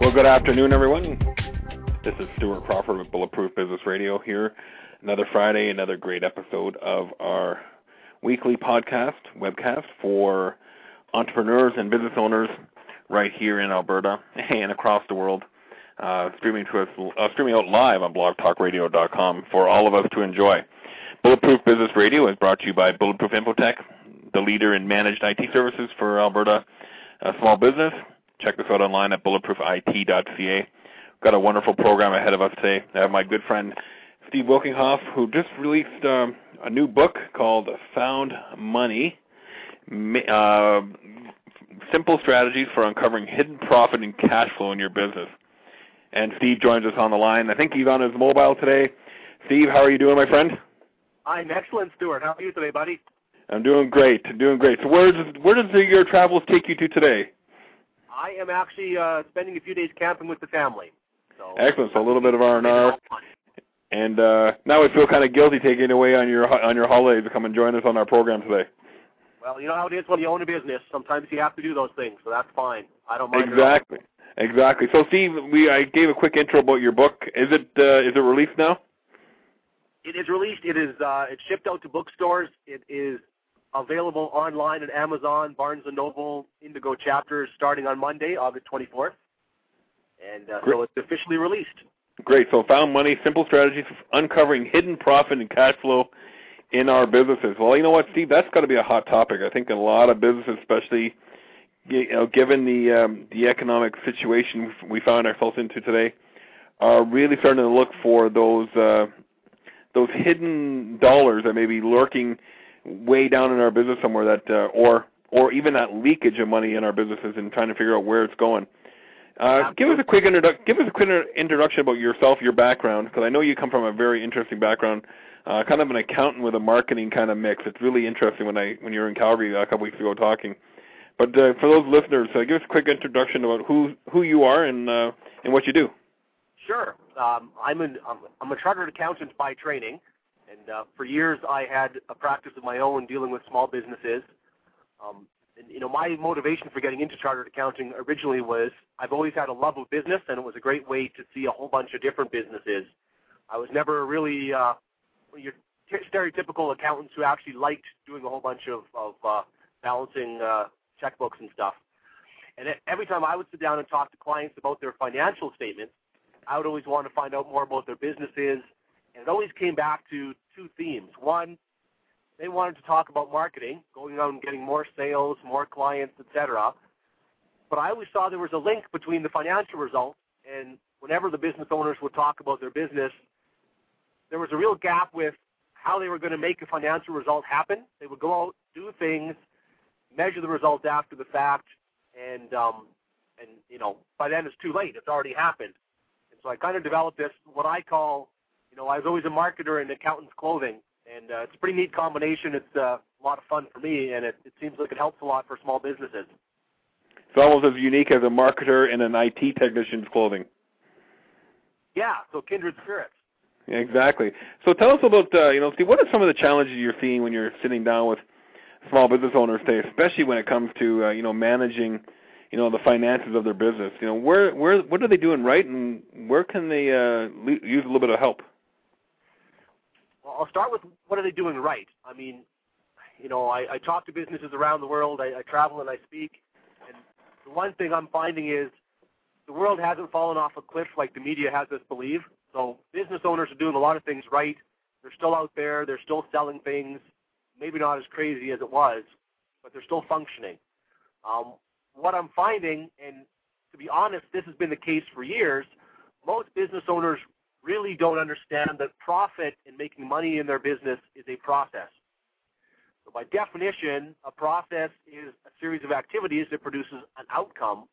Well, good afternoon, everyone. This is Stuart Crawford with Bulletproof Business Radio here. Another Friday, another great episode of our weekly podcast, webcast for entrepreneurs and business owners right here in Alberta and across the world. Uh, streaming to us, uh, streaming out live on blogtalkradio.com for all of us to enjoy. Bulletproof Business Radio is brought to you by Bulletproof Infotech, the leader in managed IT services for Alberta uh, small business. Check us out online at bulletproofit.ca. Got a wonderful program ahead of us today. I have my good friend Steve Wilkinghoff, who just released um, a new book called Found Money. Uh, simple strategies for uncovering hidden profit and cash flow in your business. And Steve joins us on the line. I think he's on his mobile today. Steve, how are you doing, my friend? I'm excellent, Stuart. How are you today, buddy? I'm doing great. Doing great. So where does where does your travels take you to today? I am actually uh, spending a few days camping with the family. So Excellent. So a little bit of R and R. And uh, now I feel kind of guilty taking away on your on your holiday to come and join us on our program today. Well, you know how it is when you own a business. Sometimes you have to do those things, so that's fine. I don't mind. Exactly. Exactly. So, Steve, we I gave a quick intro about your book. Is it uh, is it released now? It is released. It is uh, it's shipped out to bookstores. It is available online at Amazon, Barnes and Noble, Indigo Chapters, starting on Monday, August 24th, and uh, so it's officially released. Great. So, found money, simple strategies for uncovering hidden profit and cash flow in our businesses. Well, you know what, Steve? That's got to be a hot topic. I think a lot of businesses, especially you know, given the um, the economic situation we found ourselves into today, are really starting to look for those uh, those hidden dollars that may be lurking way down in our business somewhere that uh, or or even that leakage of money in our businesses and trying to figure out where it's going. Uh, give us a quick introdu- give us a quick introduction about yourself, your background, because I know you come from a very interesting background, uh, kind of an accountant with a marketing kind of mix. It's really interesting when I when you were in Calgary a couple weeks ago talking. But uh, for those listeners, uh, give us a quick introduction about who who you are and uh, and what you do. Sure, um, I'm an I'm, I'm a chartered accountant by training. And uh, for years, I had a practice of my own dealing with small businesses. Um, and, you know, my motivation for getting into chartered accounting originally was I've always had a love of business, and it was a great way to see a whole bunch of different businesses. I was never really uh, your t- stereotypical accountants who actually liked doing a whole bunch of, of uh, balancing uh, checkbooks and stuff. And every time I would sit down and talk to clients about their financial statements, I would always want to find out more about their businesses and it always came back to two themes. One, they wanted to talk about marketing, going out and getting more sales, more clients, etc. But I always saw there was a link between the financial results and whenever the business owners would talk about their business, there was a real gap with how they were going to make a financial result happen. They would go out, do things, measure the results after the fact, and um, and you know by then it's too late. It's already happened. And so I kind of developed this what I call you know, I was always a marketer in accountant's clothing, and uh, it's a pretty neat combination. It's uh, a lot of fun for me, and it, it seems like it helps a lot for small businesses. It's almost as unique as a marketer in an IT technician's clothing. Yeah, so kindred spirits. Exactly. So tell us about, uh, you know, Steve, what are some of the challenges you're seeing when you're sitting down with small business owners today, especially when it comes to, uh, you know, managing, you know, the finances of their business? You know, where, where, what are they doing right, and where can they uh, use a little bit of help? I'll start with what are they doing right. I mean, you know, I, I talk to businesses around the world. I, I travel and I speak, and the one thing I'm finding is the world hasn't fallen off a cliff like the media has us believe. So business owners are doing a lot of things right. They're still out there. They're still selling things. Maybe not as crazy as it was, but they're still functioning. Um, what I'm finding, and to be honest, this has been the case for years, most business owners really don't understand that profit and making money in their business is a process. So by definition, a process is a series of activities that produces an outcome,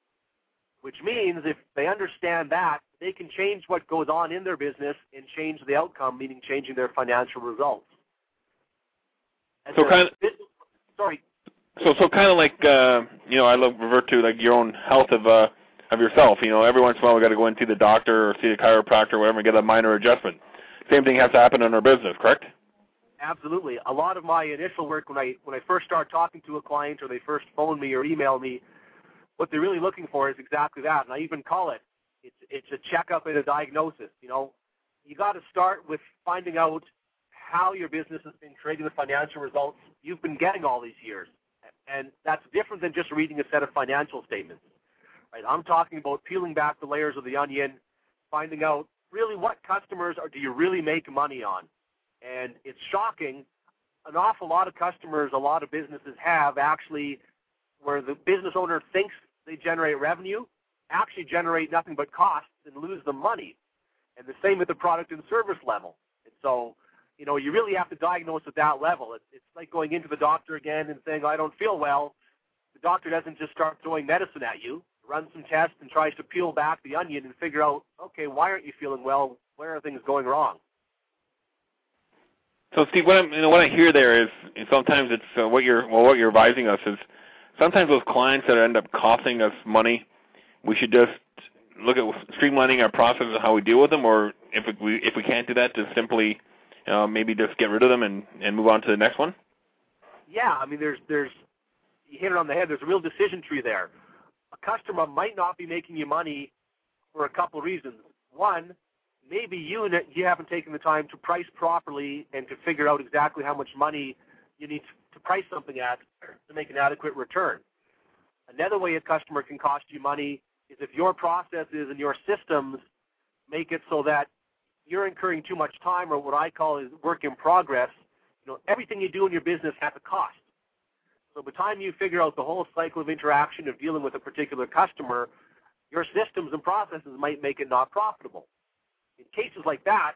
which means if they understand that, they can change what goes on in their business and change the outcome, meaning changing their financial results. And So kind of- business- sorry, So so kind of like uh, you know I look revert to like your own health of uh of yourself. You know every once in a while we got to go and see the doctor or see a chiropractor or whatever and get a minor adjustment. Same thing has to happen in our business, correct? Absolutely. A lot of my initial work when I when I first start talking to a client or they first phone me or email me, what they're really looking for is exactly that. And I even call it it's it's a checkup and a diagnosis. You know, you got to start with finding out how your business has been creating the financial results you've been getting all these years. And that's different than just reading a set of financial statements. Right? I'm talking about peeling back the layers of the onion, finding out really what customers are do you really make money on? And it's shocking. An awful lot of customers, a lot of businesses have actually where the business owner thinks they generate revenue, actually generate nothing but costs and lose the money. And the same at the product and service level. And so, you know, you really have to diagnose at that level. It's, it's like going into the doctor again and saying, I don't feel well. The doctor doesn't just start throwing medicine at you, runs some tests and tries to peel back the onion and figure out, okay, why aren't you feeling well? Where are things going wrong? So Steve, what I'm, you know, what I hear there is, sometimes it's uh, what you're well, what you're advising us is sometimes those clients that end up costing us money, we should just look at streamlining our process of how we deal with them, or if we if we can't do that, just simply uh, maybe just get rid of them and and move on to the next one. Yeah, I mean, there's there's you hit it on the head. There's a real decision tree there. A customer might not be making you money for a couple reasons. One, maybe you you haven't taken the time to price properly and to figure out exactly how much money you need to price something at to make an adequate return. Another way a customer can cost you money is if your processes and your systems make it so that you're incurring too much time or what I call is work in progress. You know, everything you do in your business has a cost. So by the time you figure out the whole cycle of interaction of dealing with a particular customer, your systems and processes might make it not profitable. In cases like that,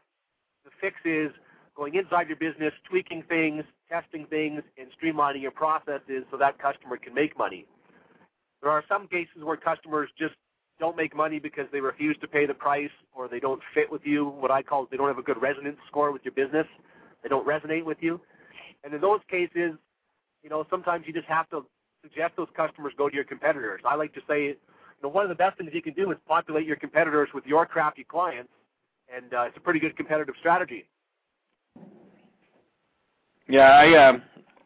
the fix is going inside your business, tweaking things, testing things, and streamlining your processes so that customer can make money. There are some cases where customers just don't make money because they refuse to pay the price or they don't fit with you. What I call they don't have a good resonance score with your business. They don't resonate with you. And in those cases, you know, sometimes you just have to suggest those customers go to your competitors. I like to say, you know, one of the best things you can do is populate your competitors with your crappy clients, and uh, it's a pretty good competitive strategy. Yeah, I um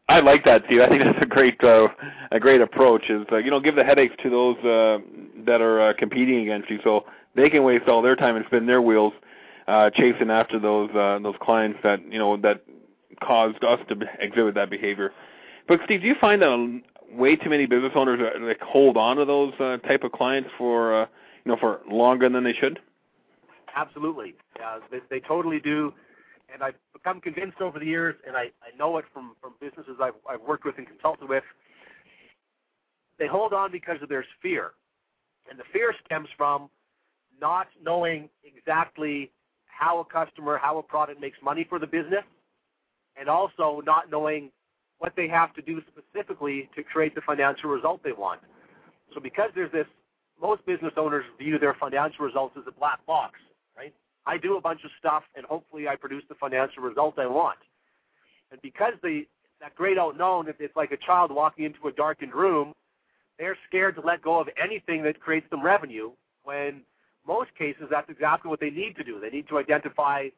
I like that, Steve. I think that's a great uh, a great approach. Is uh, you know give the headaches to those uh, that are uh, competing against you, so they can waste all their time and spin their wheels uh, chasing after those uh, those clients that you know that caused us to exhibit that behavior. But Steve, do you find that way too many business owners uh, like hold on to those uh, type of clients for uh, you know for longer than they should? Absolutely. They, they totally do. And I've become convinced over the years, and I, I know it from, from businesses I've, I've worked with and consulted with, they hold on because of their fear. And the fear stems from not knowing exactly how a customer, how a product makes money for the business, and also not knowing what they have to do specifically to create the financial result they want. So because there's this, most business owners view their financial results as a black box, right? I do a bunch of stuff, and hopefully I produce the financial result I want. And because the that great unknown, it's like a child walking into a darkened room, they're scared to let go of anything that creates them revenue. When most cases, that's exactly what they need to do. They need to identify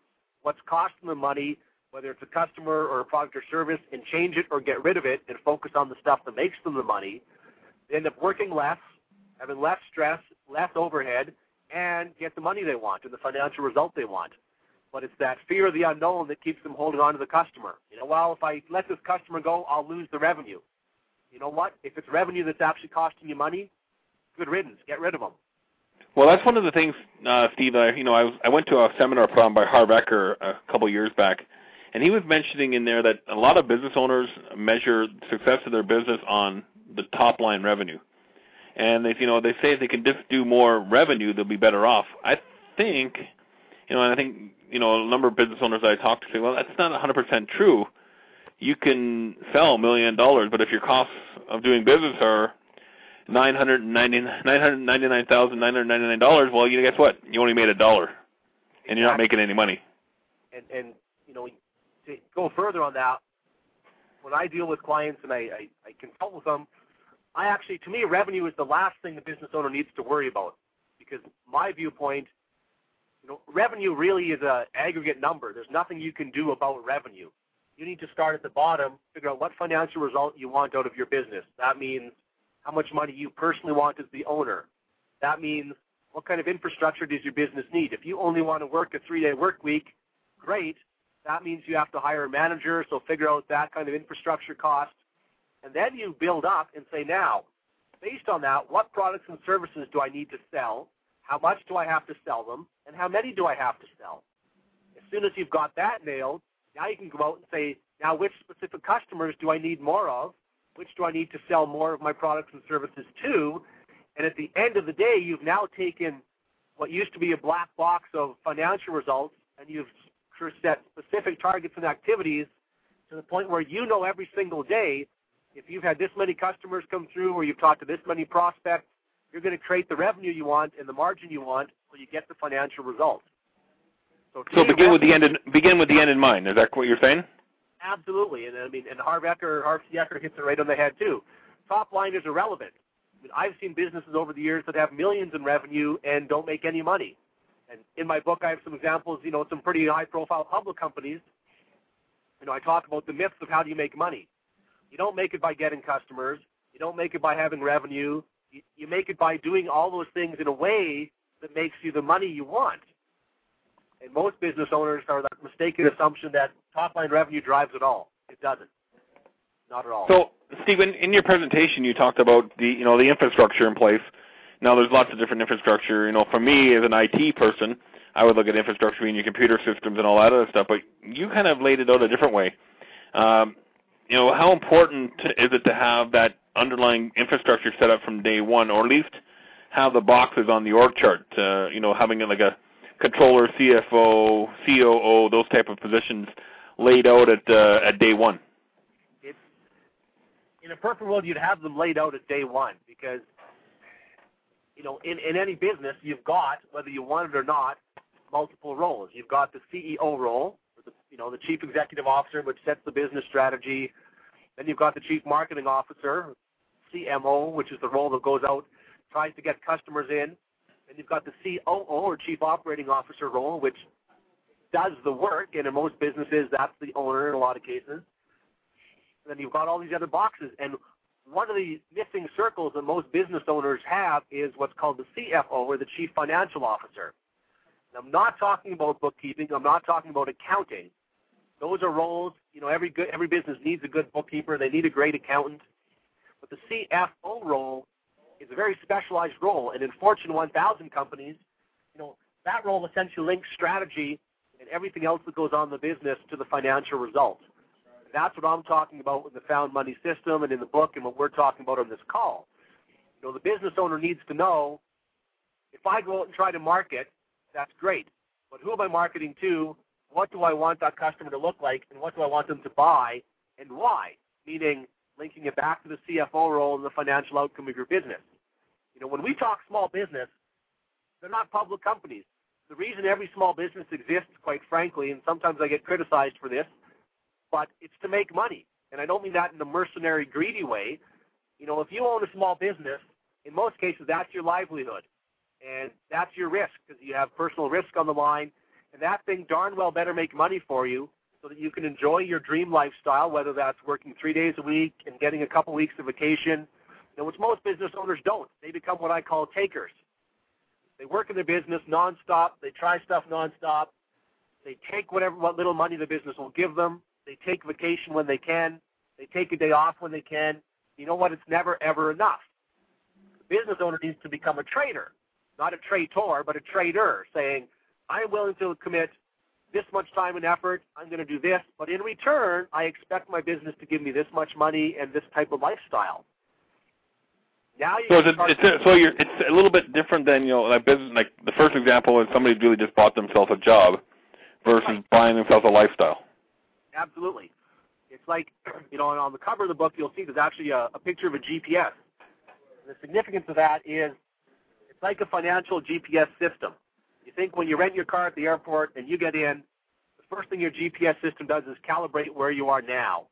what's costing them money, whether it's a customer or a product or service, and change it or get rid of it and focus on the stuff that makes them the money. They end up working less, having less stress, less overhead, and get the money they want and the financial result they want. But it's that fear of the unknown that keeps them holding on to the customer. You know, well, if I let this customer go, I'll lose the revenue. You know what? If it's revenue that's actually costing you money, good riddance. Get rid of them. Well, that's one of the things, uh, Steve. I, you know, I was I went to a seminar put on by Harv Eker a couple years back, and he was mentioning in there that a lot of business owners measure success of their business on the top line revenue, and if you know they say if they can just do more revenue, they'll be better off. I think, you know, and I think you know a number of business owners I talk to say, well, that's not 100% true. You can sell a million dollars, but if your costs of doing business are nine hundred ninety nine hundred ninety nine thousand nine hundred ninety nine dollars, well, you guess what? You only made a dollar, and you're not making any money. And and you know, to go further on that, when I deal with clients and I, I, I consult with them, I actually, to me, revenue is the last thing the business owner needs to worry about because my viewpoint, you know, revenue really is a aggregate number. There's nothing you can do about revenue. You need to start at the bottom, figure out what financial result you want out of your business. That means how much money you personally want as the owner. That means what kind of infrastructure does your business need? If you only want to work a three-day work week, great. That means you have to hire a manager, so figure out that kind of infrastructure cost. And then you build up and say, now, based on that, what products and services do I need to sell? How much do I have to sell them? And how many do I have to sell? As soon as you've got that nailed, now you can go out and say, now which specific customers do I need more of? Which do I need to sell more of my products and services to? And at the end of the day, you've now taken what used to be a black box of financial results and you've set specific targets and activities to the point where you know every single day if you've had this many customers come through or you've talked to this many prospects, you're going to create the revenue you want and the margin you want so you get the financial results. So, so begin with the end in, begin with the end in mind. Is that what you're saying? Absolutely, and I mean, and Harv Eker, Harv Eker hits it right on the head too. Top line is irrelevant. I mean, I've seen businesses over the years that have millions in revenue and don't make any money. And in my book, I have some examples. You know, some pretty high-profile public companies. You know, I talk about the myths of how do you make money. You don't make it by getting customers. You don't make it by having revenue. You, you make it by doing all those things in a way that makes you the money you want. And most business owners are that mistaken assumption that top line revenue drives it all. It doesn't. Not at all. So, Stephen, in your presentation, you talked about the you know the infrastructure in place. Now, there's lots of different infrastructure. You know, for me as an IT person, I would look at infrastructure in your computer systems and all that other stuff. But you kind of laid it out a different way. Um, you know, how important is it to have that underlying infrastructure set up from day one, or at least have the boxes on the org chart? Uh, you know, having like a controller, CFO, COO, those type of positions laid out at uh, at day one. It's, in a perfect world, you'd have them laid out at day one because you know, in, in any business, you've got, whether you want it or not, multiple roles. You've got the CEO role, the, you know, the chief executive officer, which sets the business strategy. Then you've got the chief marketing officer, CMO, which is the role that goes out, tries to get customers in. Then you've got the COO or chief operating officer role, which does the work, and in most businesses, that's the owner in a lot of cases. And then you've got all these other boxes, and one of the missing circles that most business owners have is what's called the CFO or the Chief Financial Officer. I'm not talking about bookkeeping. I'm not talking about accounting. Those are roles. You know, every good every business needs a good bookkeeper. They need a great accountant. But the CFO role is a very specialized role, and in Fortune 1000 companies, you know, that role essentially links strategy and everything else that goes on in the business to the financial results. That's what I'm talking about with the Found Money system and in the book and what we're talking about on this call. You know, the business owner needs to know if I go out and try to market, that's great. But who am I marketing to? What do I want that customer to look like? And what do I want them to buy? And why? Meaning linking it back to the CFO role and the financial outcome of your business. You know, when we talk small business, they're not public companies. The reason every small business exists, quite frankly, and sometimes I get criticized for this, but it's to make money. And I don't mean that in a mercenary, greedy way. You know, if you own a small business, in most cases, that's your livelihood. And that's your risk because you have personal risk on the line. And that thing darn well better make money for you so that you can enjoy your dream lifestyle, whether that's working three days a week and getting a couple weeks of vacation, you know, which most business owners don't. They become what I call takers. They work in their business nonstop. They try stuff nonstop. They take whatever what little money the business will give them. They take vacation when they can. They take a day off when they can. You know what? It's never, ever enough. The business owner needs to become a trader, not a traitor, but a trader, saying, I'm willing to commit this much time and effort. I'm going to do this, but in return, I expect my business to give me this much money and this type of lifestyle. Now you So it's, start- it's a, so you're it's a little bit different than you know like business like the first example is somebody really just bought themselves a job versus Right. buying themselves a lifestyle. Absolutely. It's like, you know, on the cover of the book, you'll see there's actually a, a picture of a GPS. The significance of that is it's like a financial GPS system. You think when you rent your car at the airport and you get in, the first thing your GPS system does is calibrate where you are now.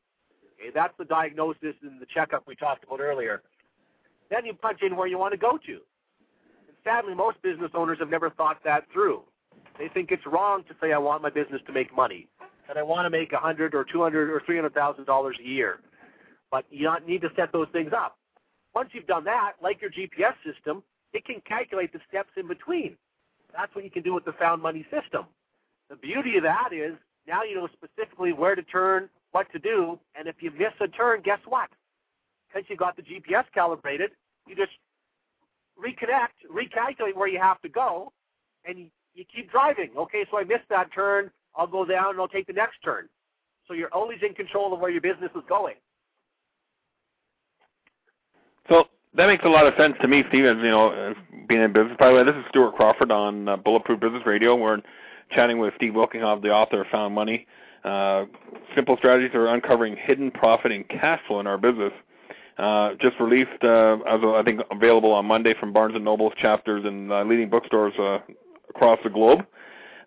Okay, that's the diagnosis and the checkup we talked about earlier. Then you punch in where you want to go to. And sadly, most business owners have never thought that through. They think it's wrong to say, I want my business to make money and I want to make a hundred or two hundred or three hundred thousand dollars a year. But you don't need to set those things up. Once you've done that, like your GPS system, it can calculate the steps in between. That's what you can do with the found money system. The beauty of that is now you know specifically where to turn, what to do, and if you miss a turn, guess what? Because you got the GPS calibrated, you just reconnect, recalculate where you have to go, and you, you keep driving. Okay, so I missed that turn. I'll go down and I'll take the next turn. So you're always in control of where your business is going. So that makes a lot of sense to me, Steve. As you know, being in business. By the way, this is Stuart Crawford on uh, Bulletproof Business Radio. We're chatting with Steve Wilkinghoff, the author of Found Money. Uh, simple strategies for uncovering hidden profit and cash flow in our business. Uh, just released, uh, as I think, available on Monday from Barnes and Noble's chapters and uh, leading bookstores uh, across the globe.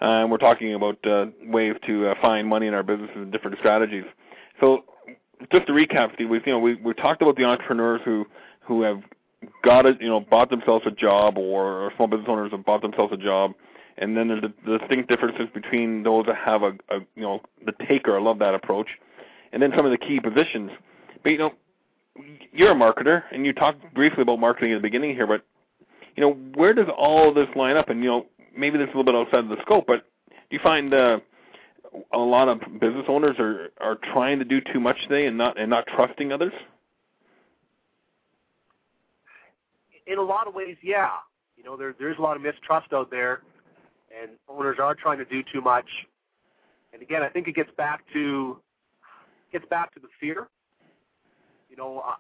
And we're talking about uh, ways to uh, find money in our businesses and different strategies. So, just to recap, Steve, we you know we we talked about the entrepreneurs who who have got it, you know, bought themselves a job, or, or small business owners have bought themselves a job, and then there's the, the distinct differences between those that have a, a you know the taker. I love that approach, and then some of the key positions. But you know, you're a marketer, and you talked briefly about marketing at the beginning here, but you know, where does all this line up? And you know, maybe this is a little bit outside of the scope, but do you find uh, a lot of business owners are are trying to do too much today and not and not trusting others? In a lot of ways, yeah. You know, there there's a lot of mistrust out there, and owners are trying to do too much. And again, I think it gets back to gets back to the fear. You know, uh,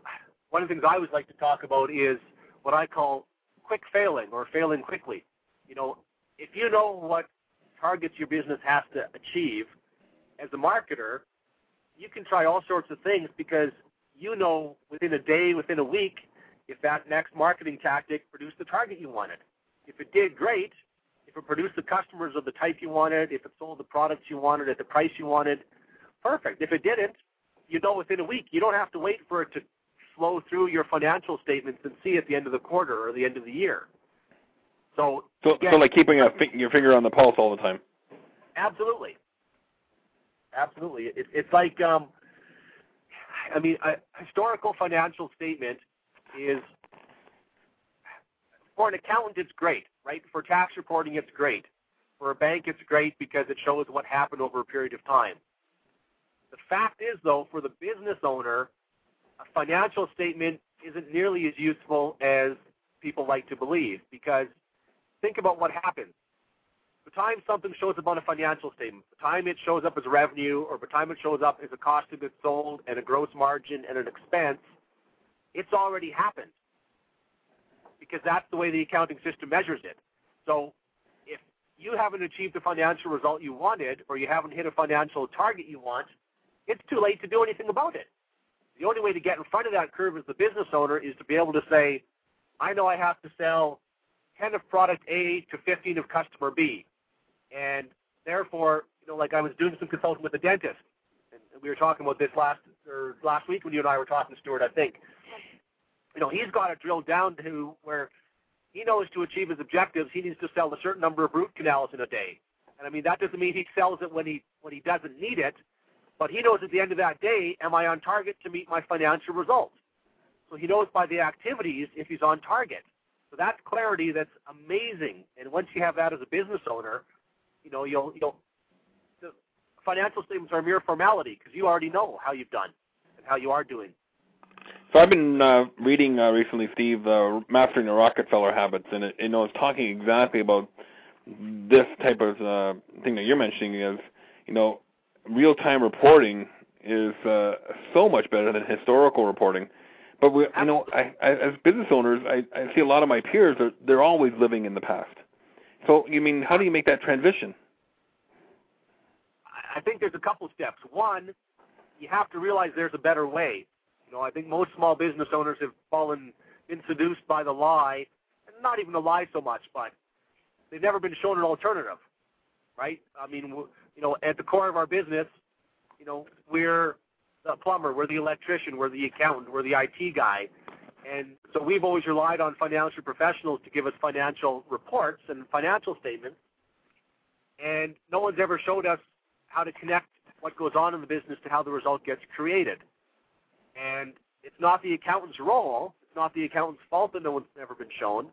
one of the things I always like to talk about is what I call quick failing or failing quickly. You know, if you know what targets your business has to achieve as a marketer, you can try all sorts of things because you know within a day, within a week, if that next marketing tactic produced the target you wanted. If it did, great. If it produced the customers of the type you wanted, if it sold the products you wanted at the price you wanted, perfect. If it didn't, you know within a week. You don't have to wait for it to flow through your financial statements and see at the end of the quarter or the end of the year. So, So, again, so like keeping a your finger on the pulse all the time. Absolutely. Absolutely. It, it's like, um, I mean, a historical financial statement is, for an accountant, it's great, right? For tax reporting, it's great. For a bank, it's great because it shows what happened over a period of time. The fact is, though, for the business owner, a financial statement isn't nearly as useful as people like to believe because think about what happens the time something shows up on a financial statement, the time it shows up as revenue, or the time it shows up as a cost of goods sold and a gross margin and an expense, it's already happened. Because that's the way the accounting system measures it. So if you haven't achieved the financial result you wanted, or you haven't hit a financial target you want, it's too late to do anything about it. The only way to get in front of that curve as the business owner is to be able to say, I know I have to sell 10 of product A to 15 of customer B. And therefore, you know, like I was doing some consulting with a dentist, and we were talking about this last or last week when you and I were talking, Stuart. I think, you know, he's got it drilled down to where he knows to achieve his objectives, he needs to sell a certain number of root canals in a day. And I mean, that doesn't mean he sells it when he when he doesn't need it, but he knows at the end of that day, am I on target to meet my financial results? So he knows by the activities if he's on target. So that's clarity that's amazing. And once you have that as a business owner, you know, you'll you'll the financial statements are a mere formality because you already know how you've done and how you are doing. So I've been uh, reading uh, recently, Steve, uh, Mastering the Rockefeller Habits, and it, you know, it's talking exactly about this type of uh, thing that you're mentioning is, you know, real-time reporting is uh, so much better than historical reporting. But we, you know, I, I, as business owners, I, I see a lot of my peers are they're always living in the past. So you mean how do you make that transition? I think there's a couple steps. One, you have to realize there's a better way. You know, I think most small business owners have fallen, been seduced by the lie, and not even the lie so much, but they've never been shown an alternative, right? I mean, you know, at the core of our business, you know, we're the plumber, we're the electrician, we're the accountant, we're the IT guy. And so we've always relied on financial professionals to give us financial reports and financial statements. And no one's ever showed us how to connect what goes on in the business to how the result gets created. And it's not the accountant's role, it's not the accountant's fault that no one's ever been shown,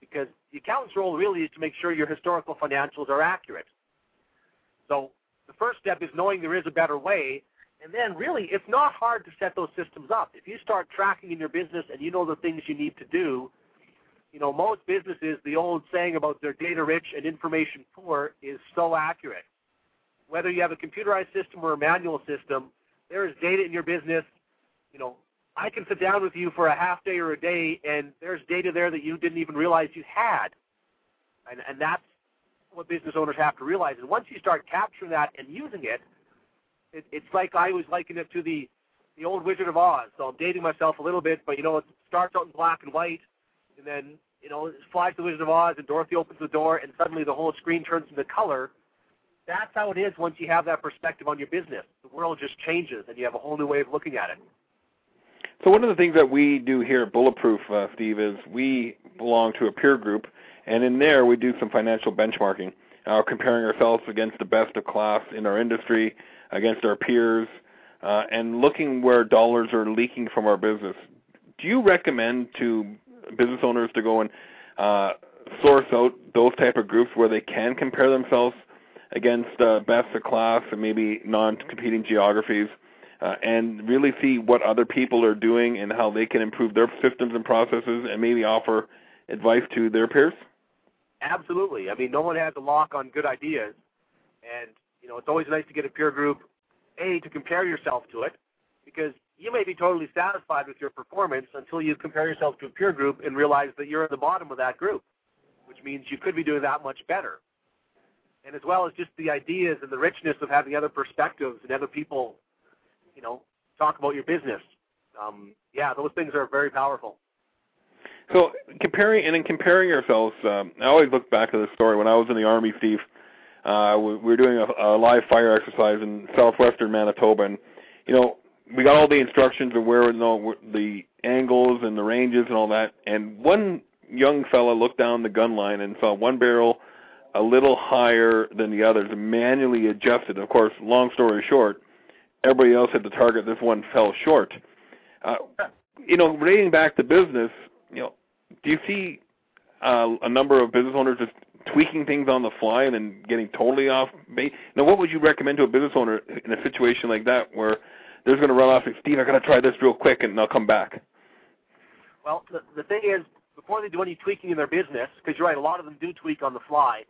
because the accountant's role really is to make sure your historical financials are accurate. So the first step is knowing there is a better way, and then really it's not hard to set those systems up. If you start tracking in your business and you know the things you need to do, you know, most businesses, the old saying about they're data rich and information poor is so accurate. Whether you have a computerized system or a manual system, there is data in your business. You know, I can sit down with you for a half day or a day, and there's data there that you didn't even realize you had. And, and that's what business owners have to realize. And once you start capturing that and using it, it it's like I always liken it to the the old Wizard of Oz. So I'm dating myself a little bit, but you know, it starts out in black and white, and then you know, it flies to the Wizard of Oz, and Dorothy opens the door, and suddenly the whole screen turns into color that's how it is once you have that perspective on your business. The world just changes, and you have a whole new way of looking at it. So one of the things that we do here at Bulletproof, uh, Steve, is we belong to a peer group, and in there we do some financial benchmarking, uh, comparing ourselves against the best of class in our industry, against our peers, uh, and looking where dollars are leaking from our business. Do you recommend to business owners to go and uh, source out those type of groups where they can compare themselves against uh, best of class and maybe non-competing geographies, uh, and really see what other people are doing and how they can improve their systems and processes, and maybe offer advice to their peers? Absolutely. I mean, no one has a lock on good ideas, and you know it's always nice to get a peer group, a to compare yourself to it, because you may be totally satisfied with your performance until you compare yourself to a peer group and realize that you're at the bottom of that group, which means you could be doing that much better and as well as just the ideas and the richness of having other perspectives and other people, you know, talk about your business. Um, yeah, those things are very powerful. So comparing and in comparing ourselves, um, I always look back to this story when I was in the army, Steve. Uh, we, we were doing a, a live fire exercise in southwestern Manitoba, and you know we got all the instructions of where you know, the angles and the ranges and all that. And one young fella looked down the gun line and saw one barrel a little higher than the others, manually adjusted. Of course, long story short, everybody else had the target. This one fell short. Uh, you know, relating back to business, you know, do you see uh, a number of business owners just tweaking things on the fly and then getting totally off base? Now, what would you recommend to a business owner in a situation like that where they're going to run off and Steve, I got to try this real quick, and I'll come back? Well, the, the thing is, before they do any tweaking in their business, because you're right, a lot of them do tweak on the fly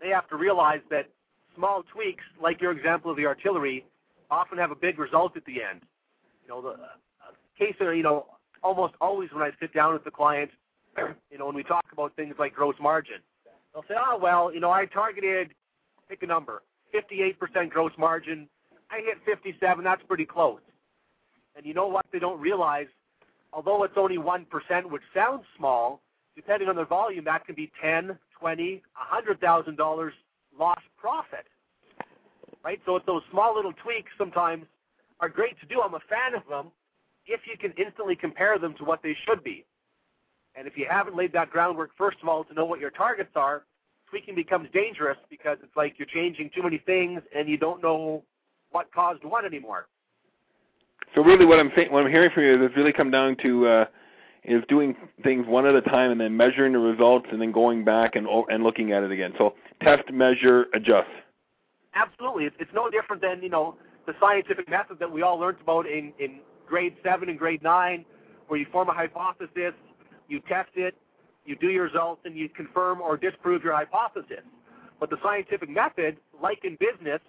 they have to realize that small tweaks, like your example of the artillery, often have a big result at the end. You know, the uh, case you know, almost always when I sit down with the client, you know, when we talk about things like gross margin, they'll say, oh, well, you know, I targeted, pick a number, 58% gross margin. I hit 57, that's pretty close. And you know what they don't realize? Although it's only 1%, which sounds small, depending on the volume, that can be 10, twenty, a hundred thousand dollars lost profit. Right? So it's those small little tweaks sometimes are great to do. I'm a fan of them if you can instantly compare them to what they should be. And if you haven't laid that groundwork, first of all, to know what your targets are, tweaking becomes dangerous because it's like you're changing too many things and you don't know what caused what anymore. So really, what I'm saying, what I'm hearing from you is it's really come down to uh, is doing things one at a time and then measuring the results and then going back and and looking at it again. So test, measure, adjust. Absolutely, it's, it's no different than you know the scientific method that we all learned about in in grade seven and grade nine, where you form a hypothesis, you test it, you do your results, and you confirm or disprove your hypothesis. But the scientific method, like in business,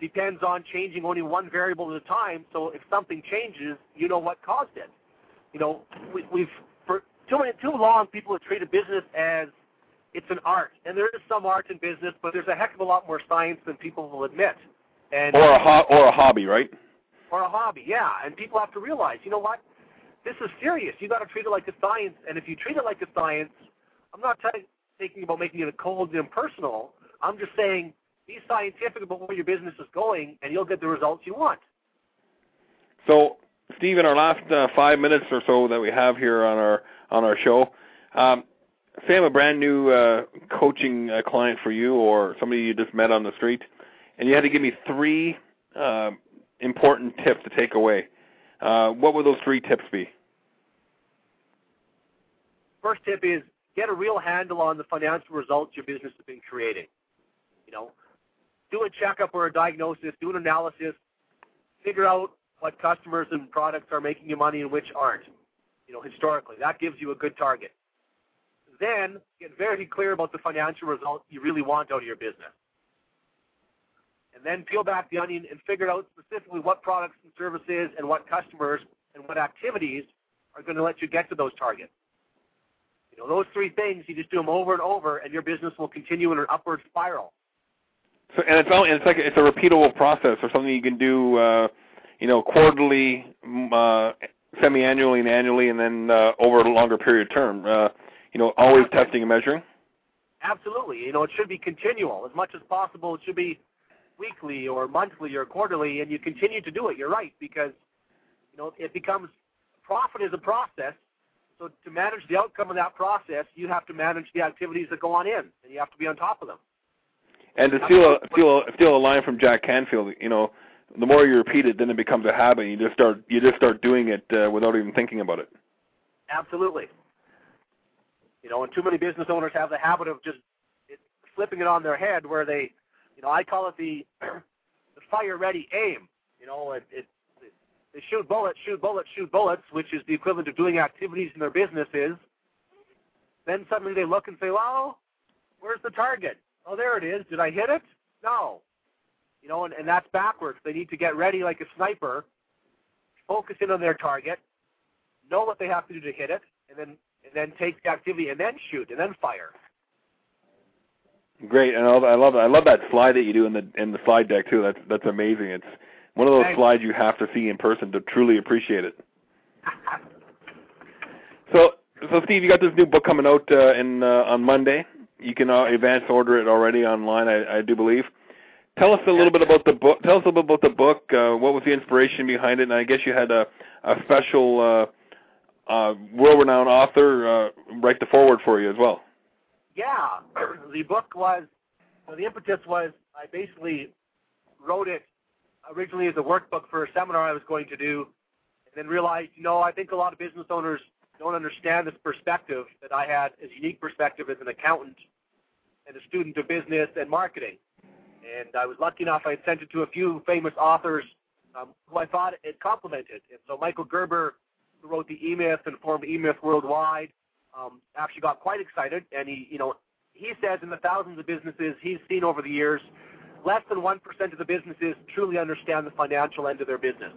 depends on changing only one variable at a time. So if something changes, you know what caused it you know, we, we've for too many, too long people have treated business as it's an art, and there is some art in business, but there's a heck of a lot more science than people will admit. And Or a ho- or a hobby, right? or a hobby, yeah. And people have to realize, you know what? This is serious. You got to treat it like a science. And if you treat it like a science, I'm not t- thinking about making it cold and impersonal. I'm just saying be scientific about where your business is going, and you'll get the results you want. So, Steve, in our last uh, five minutes or so that we have here on our on our show, um, say I'm a brand new uh, coaching uh, client for you, or somebody you just met on the street, and you had to give me three uh, important tips to take away. Uh, what would those three tips be? First tip is get a real handle on the financial results your business has been creating. You know, do a checkup or a diagnosis, do an analysis, figure out what customers and products are making you money and which aren't. You know, historically, that gives you a good target. Then get very clear about the financial results you really want out of your business. And then peel back the onion and figure out specifically what products and services and what customers and what activities are going to let you get to those targets. You know, those three things, you just do them over and over, and your business will continue in an upward spiral. So, and it's only, it's like it's a repeatable process, or something you can do, uh, you know, quarterly, uh, semi-annually, and annually, and then uh, over a longer period of term. Uh, you know, always testing and measuring. Absolutely. You know, it should be continual. As much as possible, it should be weekly or monthly or quarterly, and you continue to do it. You're right, because, you know, it becomes, profit is a process, so to manage the outcome of that process, you have to manage the activities that go on in, and you have to be on top of them. And to steal a, steal a, steal a line from Jack Canfield, you know, the more you repeat it, then it becomes a habit. And you just start you just start doing it uh, without even thinking about it. Absolutely. You know, and too many business owners have the habit of just it, flipping it on their head, where they, you know, I call it the the fire ready aim. You know, it, it they shoot bullets, shoot bullets, shoot bullets, which is the equivalent of doing activities in their businesses. Then suddenly they look and say, "Well, where's the target? Oh, there it is. Did I hit it? No. You know, and, and that's backwards. They need to get ready like a sniper, focus in on their target, know what they have to do to hit it, and then and then take the activity and then shoot and then fire. Great, and I love I love I love that slide that you do in the in the slide deck too. That's that's amazing. It's one of those Thanks. slides you have to see in person to truly appreciate it. So, so Steve, you got this new book coming out uh, in uh, on Monday. You can uh, advance order it already online, I, I do believe. Tell us a little bit about the book. Tell us a little bit about the book. Uh, what was the inspiration behind it? And I guess you had a, a special uh, uh, world-renowned author uh, write the foreword for you as well. Yeah, the book was the impetus was I basically wrote it originally as a workbook for a seminar I was going to do, and then realized, you know, I think a lot of business owners don't understand this perspective that I had as unique perspective as an accountant and a student of business and marketing. And I was lucky enough I had sent it to a few famous authors um, who I thought it complemented. And so Michael Gerber, who wrote the E-Myth and formed E-Myth Worldwide, um, actually got quite excited. And he, you know, he says in the thousands of businesses he's seen over the years, less than 1% of the businesses truly understand the financial end of their business.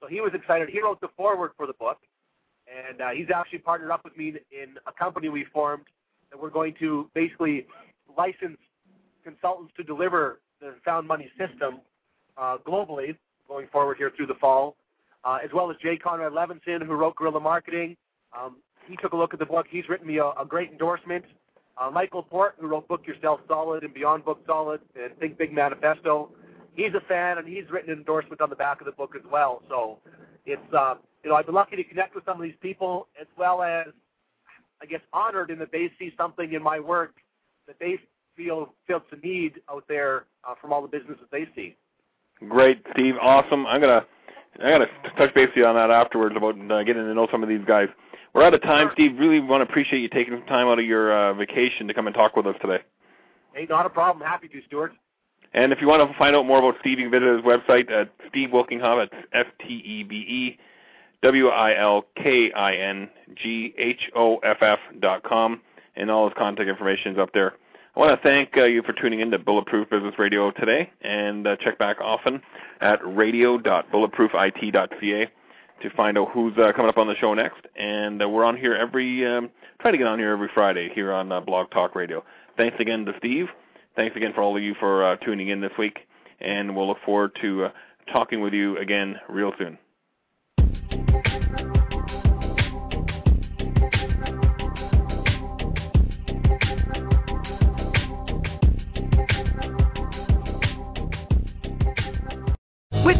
So he was excited. He wrote the foreword for the book, and uh, he's actually partnered up with me in a company we formed that we're going to basically license consultants to deliver the Found Money system uh, globally going forward here through the fall, uh, as well as Jay Conrad Levinson, who wrote Guerrilla Marketing. Um, he took a look at the book. He's written me a, a great endorsement. Uh, Michael Port, who wrote Book Yourself Solid and Beyond Booked Solid and Think Big Manifesto, he's a fan and he's written an endorsement on the back of the book as well. So it's uh, you know I've been lucky to connect with some of these people as well as I guess honored in that they see something in my work that they feel feels a need out there uh, from all the businesses they see. Great, Steve. Awesome. I'm gonna I gotta touch base with you on that afterwards about uh, getting to know some of these guys. We're out of time, Steve. Really want to appreciate you taking some time out of your uh, vacation to come and talk with us today. Hey, not a problem. Happy to, Stuart. And if you want to find out more about Steve, you can visit his website at Steve Wilkinghoff. It's S T E B E W I L K I N G H O F F dot com, and all his contact information is up there. I want to thank uh, you for tuning in to Bulletproof Business Radio today, and uh, check back often at radio.bulletproofit.ca. to find out who's uh, coming up on the show next. And uh, we're on here every um, try to get on here every Friday here on uh, Blog Talk Radio. Thanks again to Steve. Thanks again for all of you for uh, tuning in this week, and we'll look forward to uh, talking with you again real soon.